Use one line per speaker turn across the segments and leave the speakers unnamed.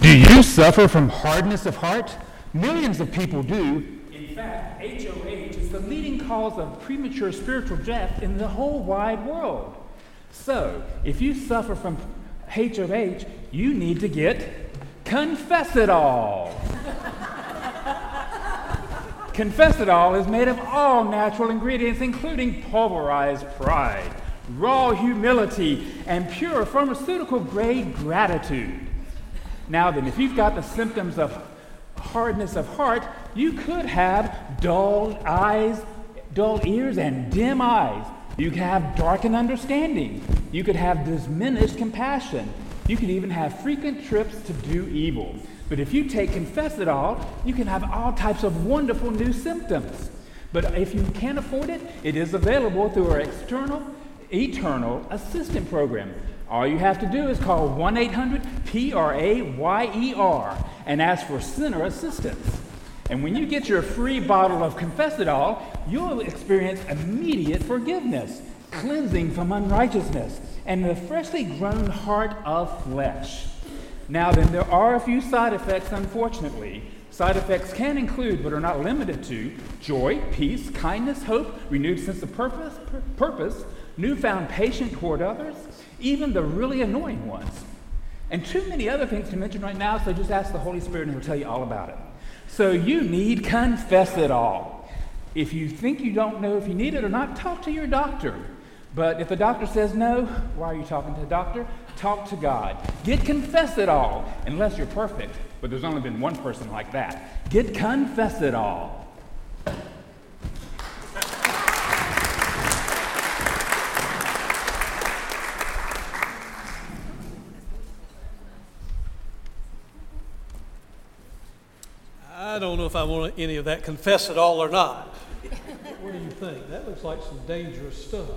Do you suffer from hardness of heart? Millions of people do.
In fact, HOH is the leading cause of premature spiritual death in the whole wide world. So, if you suffer from HOH, you need to get Confess It All. Confess It All is made of all natural ingredients, including pulverized pride, raw humility, and pure pharmaceutical grade gratitude. Now, then, if you've got the symptoms of hardness of heart, you could have dull eyes, dull ears, and dim eyes. You could have darkened understanding. You could have diminished compassion. You could even have frequent trips to do evil. But if you take Confess It All, you can have all types of wonderful new symptoms. But if you can't afford it, it is available through our external, eternal assistant program. All you have to do is call 1 800 P R A Y E R and ask for sinner assistance. And when you get your free bottle of Confess It All, you'll experience immediate forgiveness, cleansing from unrighteousness, and the freshly grown heart of flesh. Now, then, there are a few side effects, unfortunately. Side effects can include, but are not limited to, joy, peace, kindness, hope, renewed sense of purpose, purpose newfound patience toward others, even the really annoying ones. And too many other things to mention right now, so just ask the Holy Spirit and He'll tell you all about it. So you need confess it all. If you think you don't know if you need it or not, talk to your doctor. But if the doctor says no, why are you talking to the doctor? Talk to God. Get confess it all, unless you're perfect. But there's only been one person like that. Get confess it all.
I don't know if I want any of that confess it all or not. What do you think? That looks like some dangerous stuff.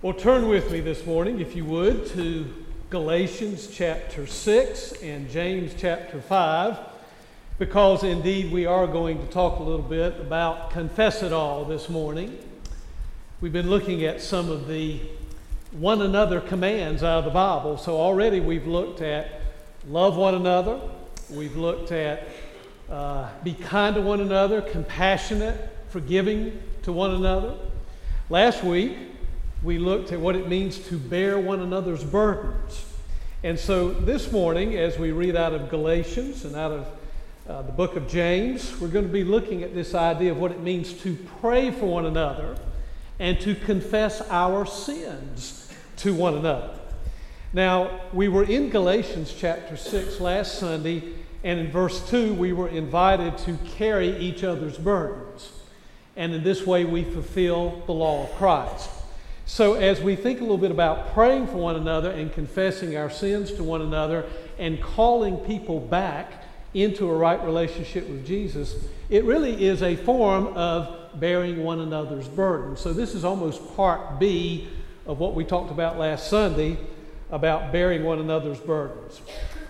Well, turn with me this morning, if you would, to Galatians chapter 6 and James chapter 5, because indeed we are going to talk a little bit about confess it all this morning. We've been looking at some of the one another commands out of the Bible. So already we've looked at love one another, we've looked at uh, be kind to one another, compassionate, forgiving to one another. Last week, we looked at what it means to bear one another's burdens. And so this morning, as we read out of Galatians and out of uh, the book of James, we're going to be looking at this idea of what it means to pray for one another and to confess our sins to one another. Now, we were in Galatians chapter 6 last Sunday, and in verse 2, we were invited to carry each other's burdens. And in this way, we fulfill the law of Christ. So, as we think a little bit about praying for one another and confessing our sins to one another and calling people back into a right relationship with Jesus, it really is a form of bearing one another's burdens. So, this is almost part B of what we talked about last Sunday about bearing one another's burdens.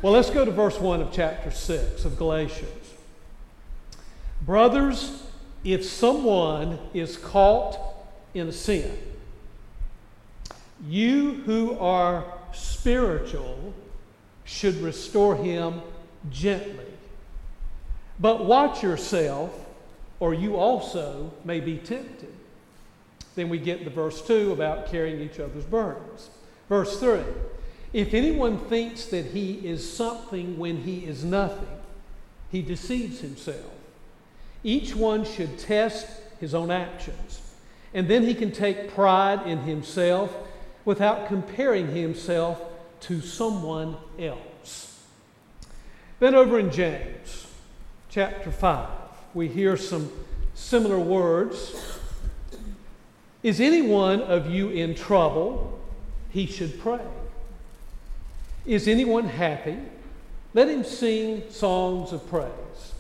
Well, let's go to verse 1 of chapter 6 of Galatians. Brothers, if someone is caught in sin, you who are spiritual should restore him gently. But watch yourself, or you also may be tempted. Then we get to verse 2 about carrying each other's burdens. Verse 3 If anyone thinks that he is something when he is nothing, he deceives himself. Each one should test his own actions, and then he can take pride in himself without comparing himself to someone else. Then, over in James chapter 5, we hear some similar words. Is any one of you in trouble? He should pray. Is anyone happy? Let him sing songs of praise.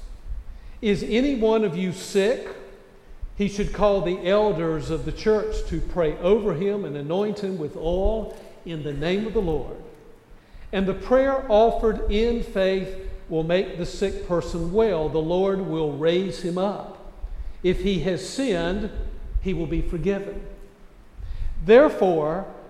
Is any one of you sick? He should call the elders of the church to pray over him and anoint him with oil in the name of the Lord. And the prayer offered in faith will make the sick person well. The Lord will raise him up. If he has sinned, he will be forgiven. Therefore,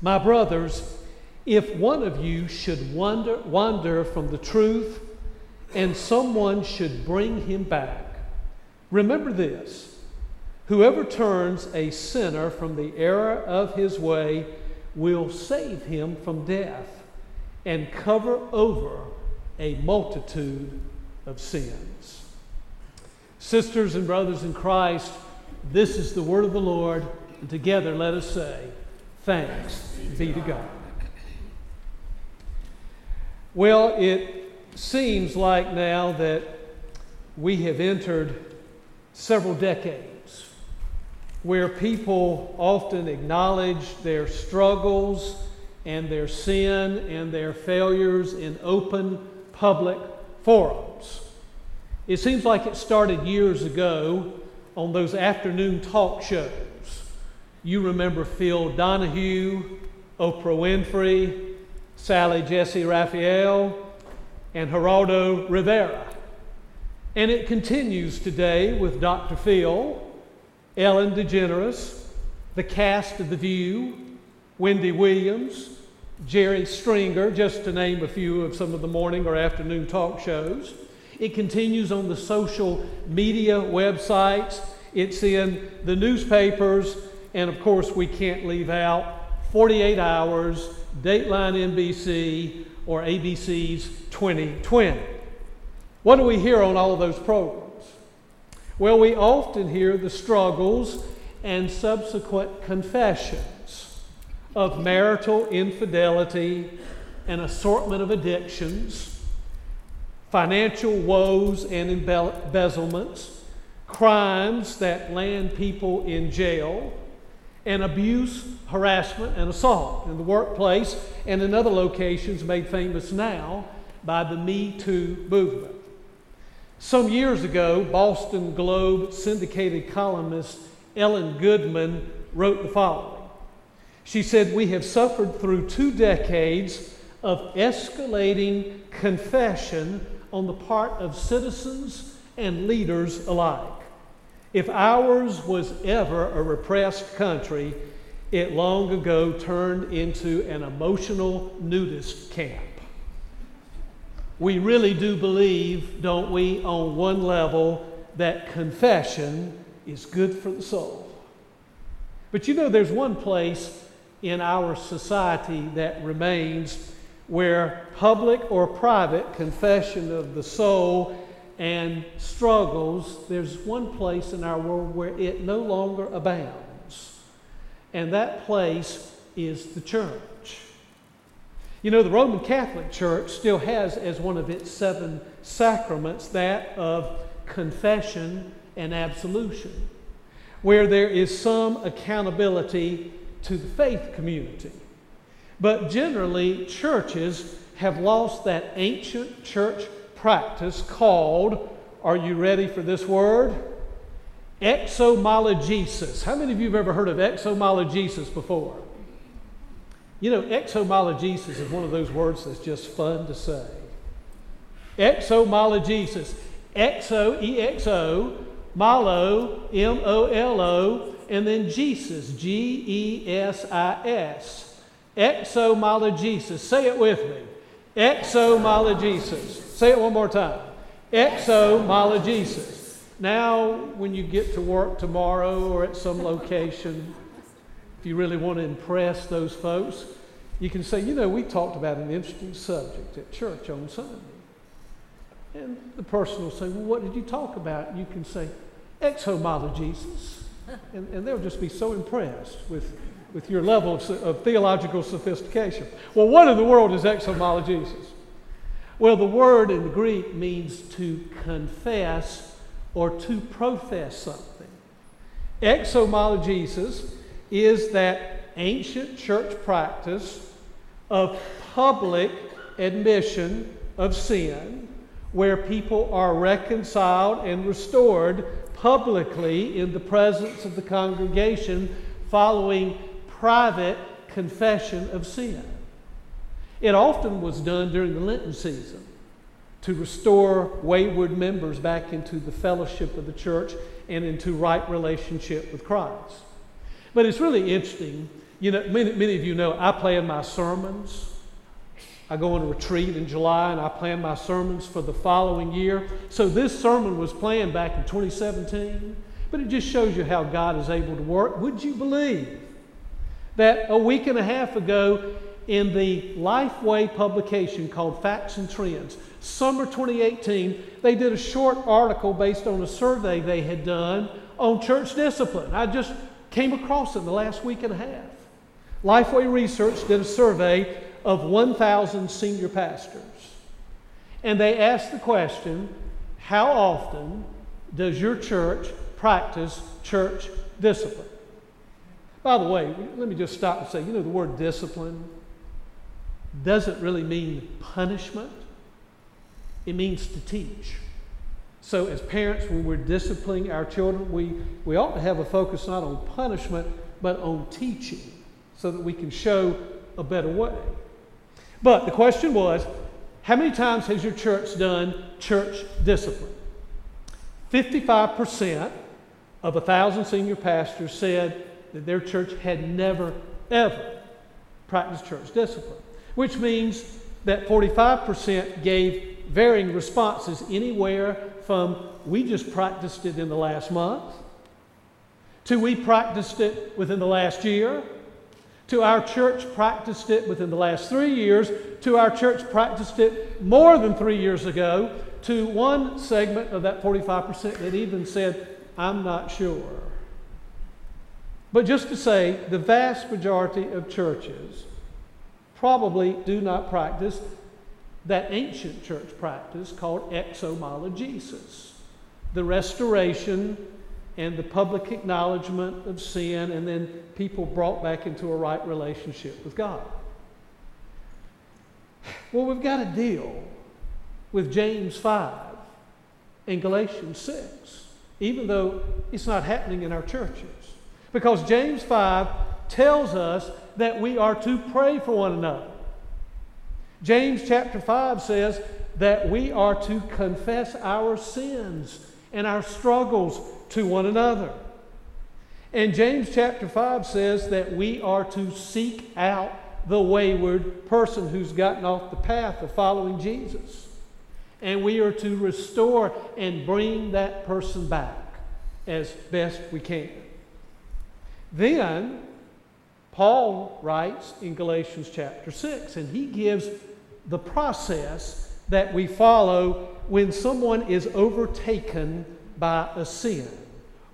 My brothers, if one of you should wander, wander from the truth and someone should bring him back, remember this whoever turns a sinner from the error of his way will save him from death and cover over a multitude of sins. Sisters and brothers in Christ, this is the word of the Lord, and together let us say, Thanks be to God. Well, it seems like now that we have entered several decades where people often acknowledge their struggles and their sin and their failures in open public forums. It seems like it started years ago on those afternoon talk shows you remember Phil Donahue, Oprah Winfrey, Sally Jessy Raphael, and Geraldo Rivera. And it continues today with Dr. Phil, Ellen DeGeneres, the cast of The View, Wendy Williams, Jerry Springer, just to name a few of some of the morning or afternoon talk shows. It continues on the social media websites. It's in the newspapers and of course, we can't leave out 48 Hours, Dateline NBC, or ABC's 2020. What do we hear on all of those programs? Well, we often hear the struggles and subsequent confessions of marital infidelity, an assortment of addictions, financial woes and embezzlements, crimes that land people in jail and abuse, harassment, and assault in the workplace and in other locations made famous now by the Me Too movement. Some years ago, Boston Globe syndicated columnist Ellen Goodman wrote the following. She said, We have suffered through two decades of escalating confession on the part of citizens and leaders alike. If ours was ever a repressed country, it long ago turned into an emotional nudist camp. We really do believe, don't we, on one level, that confession is good for the soul. But you know, there's one place in our society that remains where public or private confession of the soul and struggles, there's one place in our world where it no longer abounds. And that place is the church. You know, the Roman Catholic Church still has as one of its seven sacraments that of confession and absolution, where there is some accountability to the faith community. But generally, churches have lost that ancient church practice called, are you ready for this word? Exomologesis. How many of you have ever heard of exomologesis before? You know, exomologesis is one of those words that's just fun to say. Exomologesis. Exo, E X O, M O L O, and then Jesus, G E S I S. Exomologesis. Say it with me. Exomologesis. Say it one more time. Exomologesis. Now, when you get to work tomorrow or at some location, if you really want to impress those folks, you can say, you know, we talked about an interesting subject at church on Sunday. And the person will say, well, what did you talk about? And you can say, exomologesis. And, and they'll just be so impressed with, with your level of, of theological sophistication. Well, what in the world is exomologesis? Well, the word in Greek means to confess or to profess something. Exomologesis is that ancient church practice of public admission of sin where people are reconciled and restored publicly in the presence of the congregation following private confession of sin. It often was done during the Lenten season to restore wayward members back into the fellowship of the church and into right relationship with Christ. But it's really interesting. You know, many, many of you know I plan my sermons. I go on a retreat in July and I plan my sermons for the following year. So this sermon was planned back in 2017, but it just shows you how God is able to work. Would you believe that a week and a half ago, in the Lifeway publication called Facts and Trends, summer 2018, they did a short article based on a survey they had done on church discipline. I just came across it in the last week and a half. Lifeway Research did a survey of 1,000 senior pastors. And they asked the question how often does your church practice church discipline? By the way, let me just stop and say you know, the word discipline doesn't really mean punishment, it means to teach. So, as parents, when we're disciplining our children, we, we ought to have a focus not on punishment, but on teaching so that we can show a better way. But the question was how many times has your church done church discipline? 55% of a thousand senior pastors said that their church had never, ever practiced church discipline, which means that 45% gave varying responses anywhere from we just practiced it in the last month to we practiced it within the last year to our church practiced it within the last three years to our church practiced it more than three years ago to one segment of that 45% that even said i'm not sure. But just to say the vast majority of churches probably do not practice that ancient church practice called exomologesis, the restoration and the public acknowledgement of sin, and then people brought back into a right relationship with God. Well, we've got to deal with James 5 and Galatians 6, even though it's not happening in our churches. Because James 5 tells us that we are to pray for one another. James chapter 5 says that we are to confess our sins and our struggles to one another. And James chapter 5 says that we are to seek out the wayward person who's gotten off the path of following Jesus. And we are to restore and bring that person back as best we can. Then, Paul writes in Galatians chapter 6, and he gives the process that we follow when someone is overtaken by a sin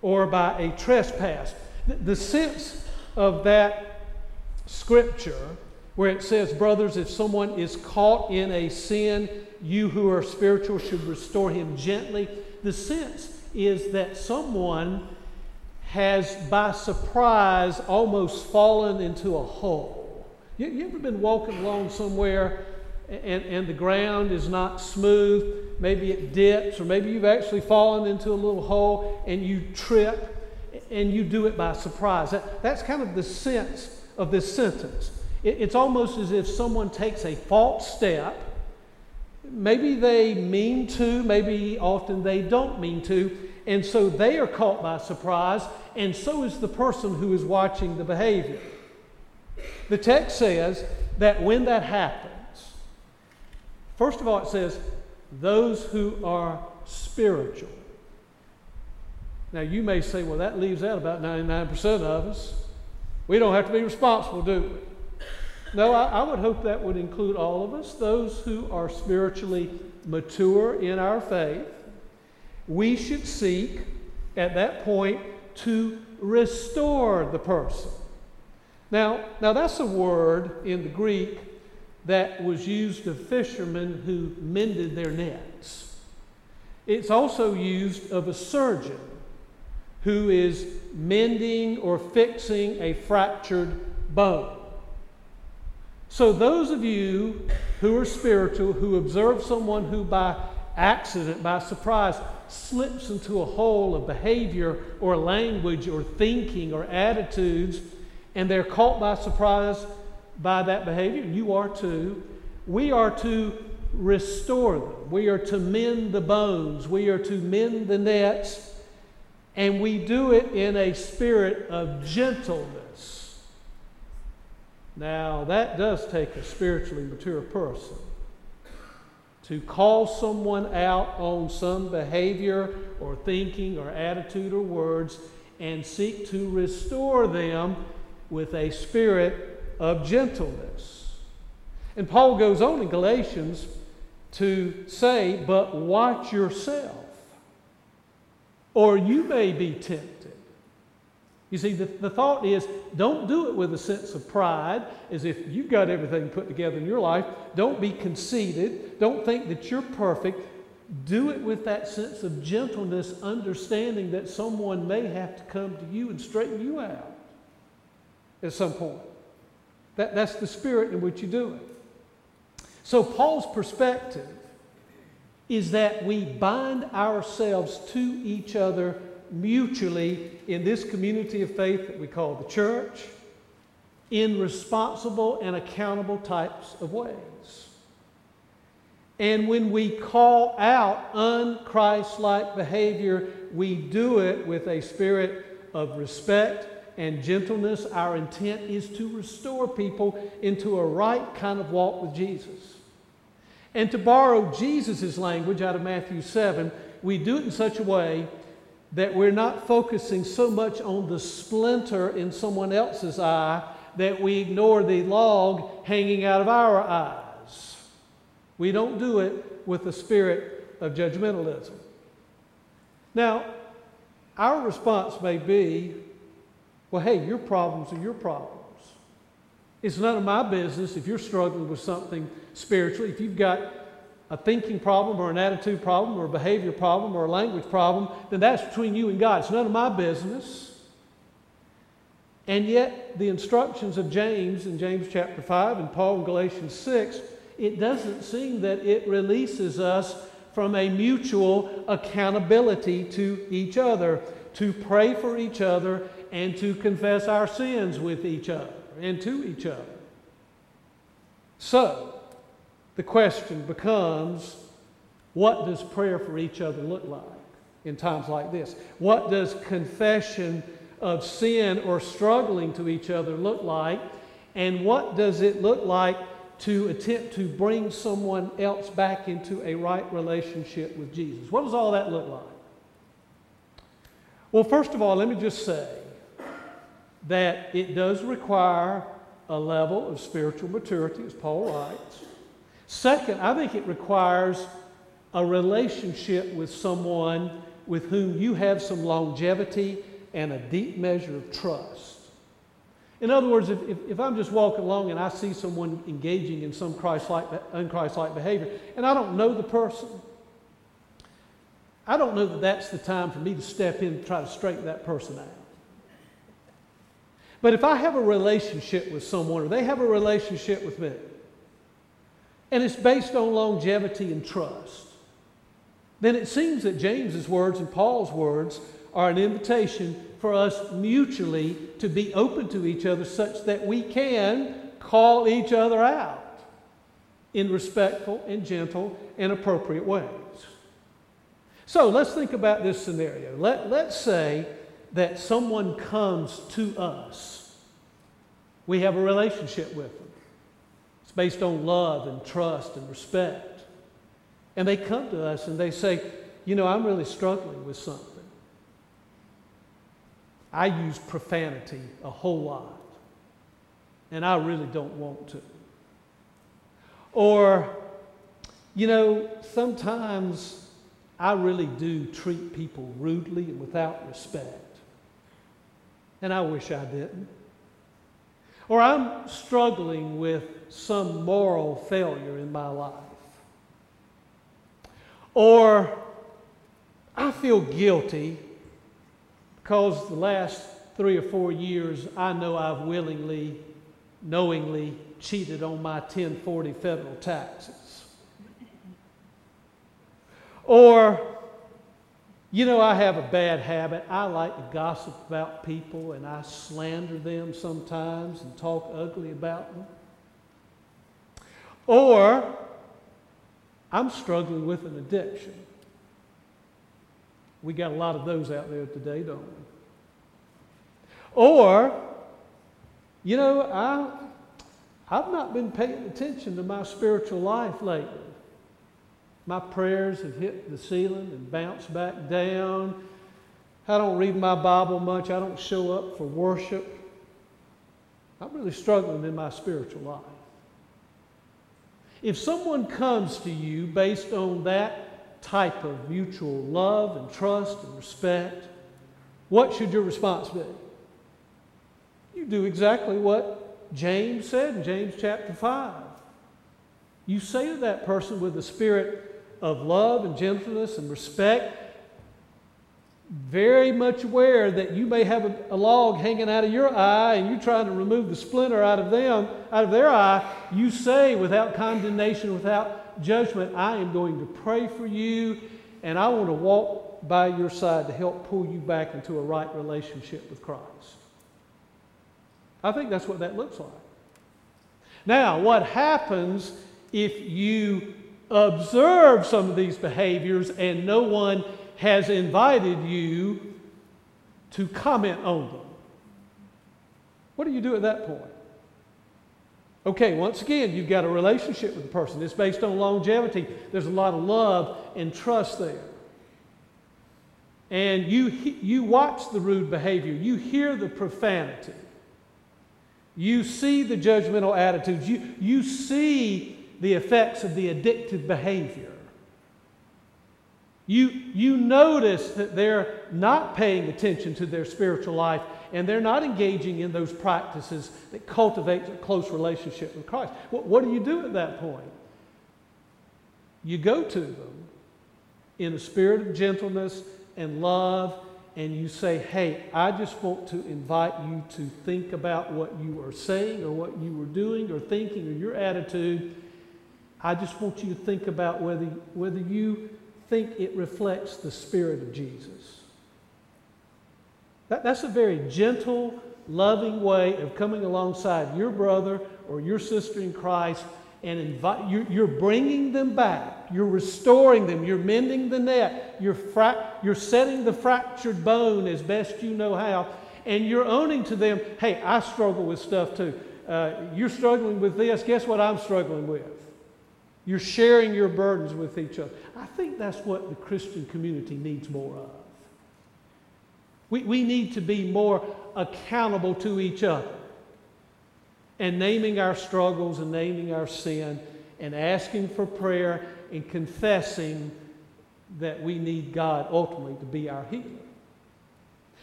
or by a trespass. The sense of that scripture where it says, Brothers, if someone is caught in a sin, you who are spiritual should restore him gently. The sense is that someone has, by surprise, almost fallen into a hole. You, you ever been walking along somewhere and, and the ground is not smooth, maybe it dips, or maybe you've actually fallen into a little hole and you trip and you do it by surprise. That, that's kind of the sense of this sentence. It, it's almost as if someone takes a false step. Maybe they mean to, maybe often they don't mean to, and so they are caught by surprise, and so is the person who is watching the behavior. The text says that when that happens, First of all, it says, those who are spiritual. Now, you may say, well, that leaves out about 99% of us. We don't have to be responsible, do we? No, I, I, would hope that would include all of us, those who are spiritually mature in our faith. We should seek at that point to restore the person. Now, now that's a word in the Greek that was used of fishermen who mended their nets. It's also used of a surgeon who is mending or fixing a fractured bone. So, those of you who are spiritual, who observe someone who by accident, by surprise, slips into a hole of behavior or language or thinking or attitudes, and they're caught by surprise by that behavior, you are too, we are to restore them. We are to mend the bones. We are to mend the nets. And we do it in a spirit of gentleness. Now, that does take a spiritually mature person to call someone out on some behavior or thinking or attitude or words and seek to restore them with a spirit of gentleness. And Paul goes on in Galatians to say, But watch yourself, or you may be tempted. You see, the, the thought is don't do it with a sense of pride, as if you've got everything put together in your life. Don't be conceited. Don't think that you're perfect. Do it with that sense of gentleness, understanding that someone may have to come to you and straighten you out at some point. That, that's the spirit in which you do it. So, Paul's perspective is that we bind ourselves to each other mutually in this community of faith that we call the church in responsible and accountable types of ways. And when we call out unchristlike behavior, we do it with a spirit of respect and gentleness. Our intent is to restore people into a right kind of walk with Jesus. And to borrow Jesus' language out of Matthew 7, we do it in such a way that we're not focusing so much on the splinter in someone else's eye that we ignore the log hanging out of our eyes. We don't do it with the spirit of judgmentalism. Now, our response may be, well, hey, your problems are your problems. It's none of my business if you're struggling with something spiritually. If you've got a thinking problem or an attitude problem or a behavior problem or a language problem, then that's between you and God. It's none of my business. And yet, the instructions of James in James chapter 5 and Paul in Galatians 6, it doesn't seem that it releases us from a mutual accountability to each other, to pray for each other, and to confess our sins with each other and to each other. So, the question becomes what does prayer for each other look like in times like this? What does confession of sin or struggling to each other look like? And what does it look like to attempt to bring someone else back into a right relationship with Jesus? What does all that look like? Well, first of all, let me just say that it does require a level of spiritual maturity, as Paul writes. Second, I think it requires a relationship with someone with whom you have some longevity and a deep measure of trust. In other words, if, if, if, I'm just walking along and I see someone engaging in some Christ-like, unchrist-like behavior, and I don't know the person, I don't know that that's the time for me to step in and try to straighten that person out. But if I have a relationship with someone or they have a relationship with me, and it's based on longevity and trust, then it seems that James's words and Paul's words are an invitation for us mutually to be open to each other such that we can call each other out in respectful and gentle and appropriate ways. So let's think about this scenario. Let, let's say that someone comes to us. We have a relationship with them based on love and trust and respect. And they come to us and they say, You know, I'm really struggling with something. I use profanity a whole lot, and I really don't want to. Or, you know, sometimes I really do treat people rudely and without respect, and I wish I didn't. Or I'm struggling with some moral failure in my life. Or I feel guilty because the last three or four years I know I've willingly knowingly cheated on my 1040 federal taxes. Or, you know, I have a bad habit. I like to gossip about people and I slander them sometimes and talk ugly about them. Or, I'm struggling with an addiction. We got a lot of those out there today, don't we? Or, you know, I, I've not been paying attention to my spiritual life lately. My prayers have hit the ceiling and bounced back down. I don't read my Bible much. I don't show up for worship. I'm really struggling in my spiritual life. If someone comes to you based on that type of mutual love and trust and respect, what should your response be? You do exactly what James said in James chapter 5. You say to that person with a spirit of love and gentleness and respect, very much aware that you may have a, a, log hanging out of your eye and you're trying to remove the splinter out of them, out of their eye, you say without condemnation, without judgment, I am going to pray for you and I want to walk by your side to help pull you back into a right relationship with Christ. I think that's what that looks like. Now, what happens if you observe some of these behaviors and no one has invited you to comment on them? What do you do at that point? Okay, once again, you've got a relationship with the person. It's based on longevity. There's a lot of love and trust there. And you, you watch the rude behavior, you hear the profanity. You see the judgmental attitudes. You, you see the effects of the addictive behavior. You, you notice that they're not paying attention to their spiritual life and they're not engaging in those practices that cultivate a close relationship with Christ. What, what do you do at that point? You go to them in a spirit of gentleness and love and you say, hey, I just want to invite you to think about what you are saying or what you were doing or thinking or your attitude. I just want you to think about whether, whether you think it reflects the Spirit of Jesus. That, that's a very gentle, loving way of coming alongside your brother or your sister in Christ and invite, you're, you're bringing them back. You're restoring them. You're mending the net. You're, fra- you're setting the fractured bone as best you know how. And you're owning to them, hey, I struggle with stuff too. Uh, you're struggling with this. Guess what I'm struggling with? You're sharing your burdens with each other. I think that's what the Christian community needs more of. We, we need to be more accountable to each other and naming our struggles and naming our sin and asking for prayer and confessing that we need God ultimately to be our healer.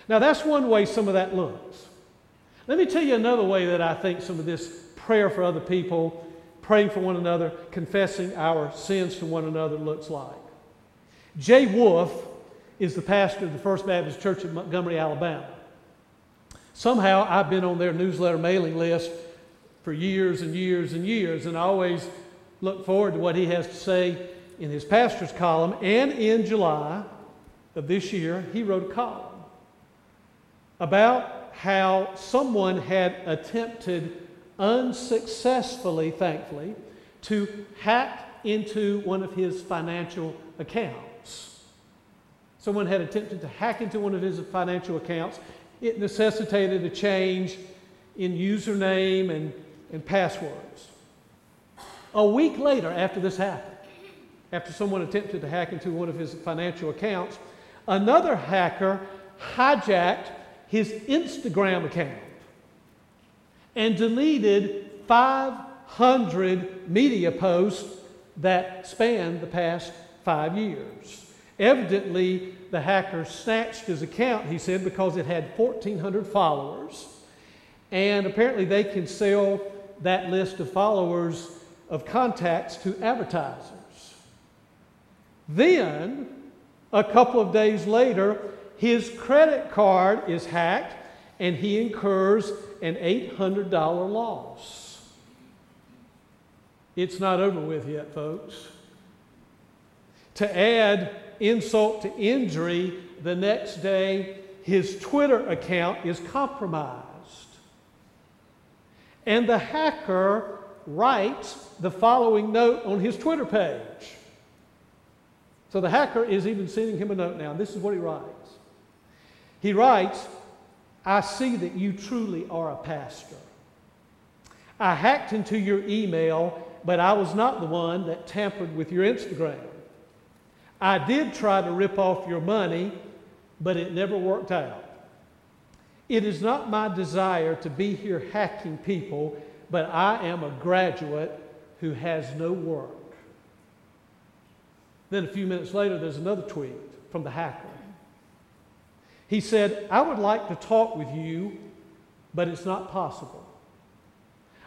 Now, that's one way some of that looks. Let me tell you another way that I think some of this prayer for other people, praying for one another, confessing our sins to one another looks like. Jay Wolf is the pastor of the First Baptist Church in Montgomery, Alabama. Somehow I've been on their newsletter mailing list for years and years and years, and I always look forward to what he has to say in his pastor's column. And in July of this year, he wrote a column about how someone had attempted unsuccessfully, thankfully, to hack into one of his financial accounts. Someone had attempted to hack into one of his financial accounts. It necessitated a change in username and and passwords. A week later, after this happened, after someone attempted to hack into one of his financial accounts, another hacker hijacked his Instagram account and deleted 500 media posts that spanned the past five years. Evidently, the hacker snatched his account, he said, because it had 1,400 followers. And apparently, they can sell that list of followers of contacts to advertisers. Then, a couple of days later, his credit card is hacked and he incurs an $800 loss. It's not over with yet, folks. To add insult to injury, the next day his Twitter account is compromised. And the hacker writes the following note on his Twitter page. So the hacker is even sending him a note now. This is what he writes. He writes, I see that you truly are a pastor. I hacked into your email, but I was not the one that tampered with your Instagram. I did try to rip off your money, but it never worked out. It is not my desire to be here hacking people, but I am a graduate who has no work. Then a few minutes later, there's another tweet from the hacker. He said, I would like to talk with you, but it's not possible.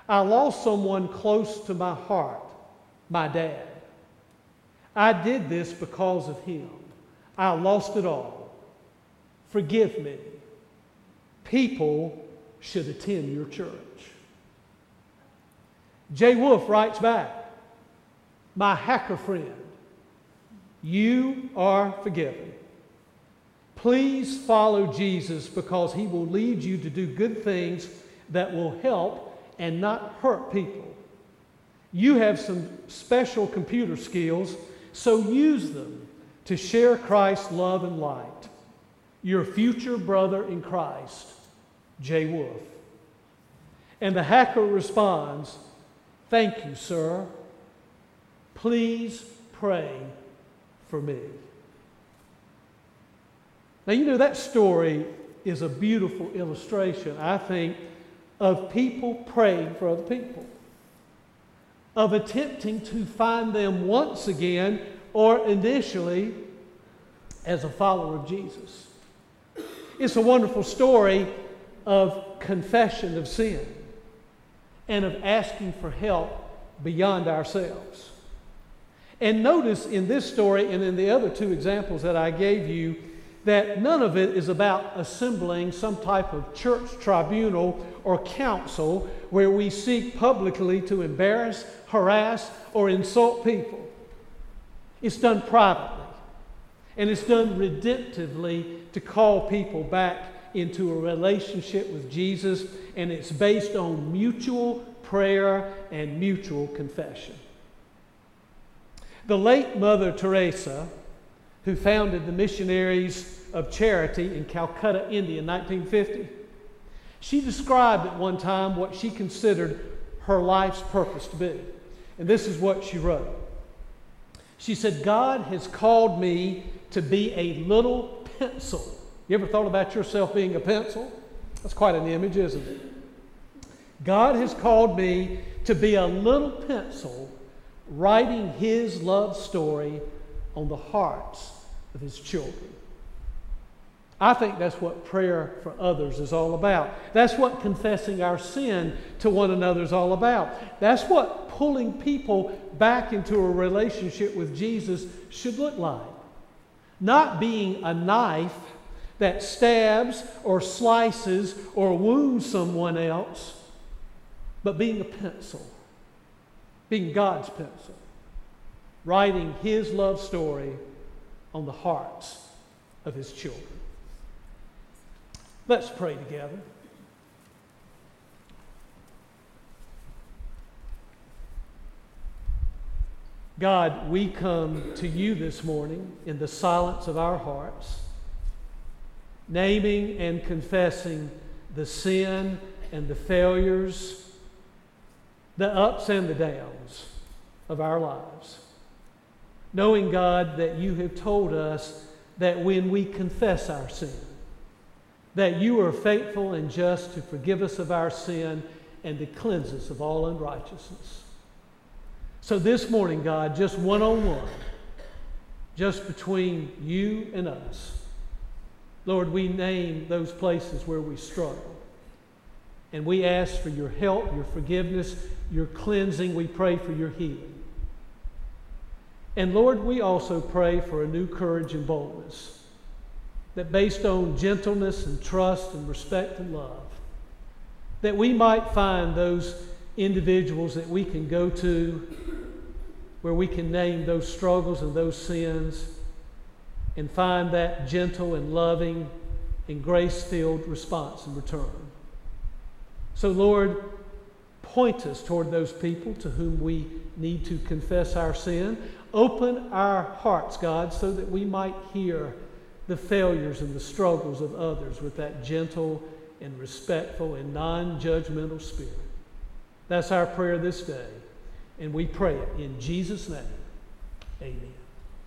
I lost someone close to my heart, my dad. I did this because of him. I lost it all. Forgive me. People should attend your church. Jay Wolf writes back, My hacker friend, you are forgiven. Please follow Jesus because he will lead you to do good things that will help and not hurt people. You have some special computer skills, so use them to share Christ's love and light. Your future brother in Christ, Jay Wolf. And the hacker responds, Thank you, sir. Please pray for me. Now, you know, that story is a beautiful illustration, I think, of people praying for other people, of attempting to find them once again or initially as a follower of Jesus. It's a wonderful story of confession of sin and of asking for help beyond ourselves. And notice in this story and in the other two examples that I gave you that none of it is about assembling some type of church tribunal or council where we seek publicly to embarrass, harass, or insult people. It's done privately. And it's done redemptively to call people back into a relationship with Jesus, and it's based on mutual prayer and mutual confession. The late Mother Teresa, who founded the Missionaries of Charity in Calcutta, India in 1950, she described at one time what she considered her life's purpose to be. And this is what she wrote. She said, God has called me to be a little pencil. You ever thought about yourself being a pencil? That's quite an image, isn't it? God has called me to be a little pencil writing his love story on the hearts of his children. I think that's what prayer for others is all about. That's what confessing our sin to one another is all about. That's what pulling people back into a relationship with Jesus should look like. Not being a knife that stabs or slices or wounds someone else, but being a pencil being God's pencil, writing His love story on the hearts of His children. Let's pray together. God, we come to you this morning in the silence of our hearts, naming and confessing the sin and the failures the ups and the downs of our lives. Knowing, God, that you have told us that when we confess our sin, that you are faithful and just to forgive us of our sin and to cleanse us of all unrighteousness. So this morning, God, just one on one, just between you and us, Lord, we name those places where we struggle. And we ask for your help, your forgiveness, your cleansing. We pray for your healing. And Lord, we also pray for a new courage and boldness that based on gentleness and trust and respect and love, that we might find those individuals that we can go to where we can name those struggles and those sins and find that gentle and loving and grace filled response in return. So, Lord, point us toward those people to whom we need to confess our sin. Open our hearts, God, so that we might hear the failures and the struggles of others with that gentle and respectful and non judgmental spirit. That's our prayer this day, and we pray it in Jesus' name. Amen.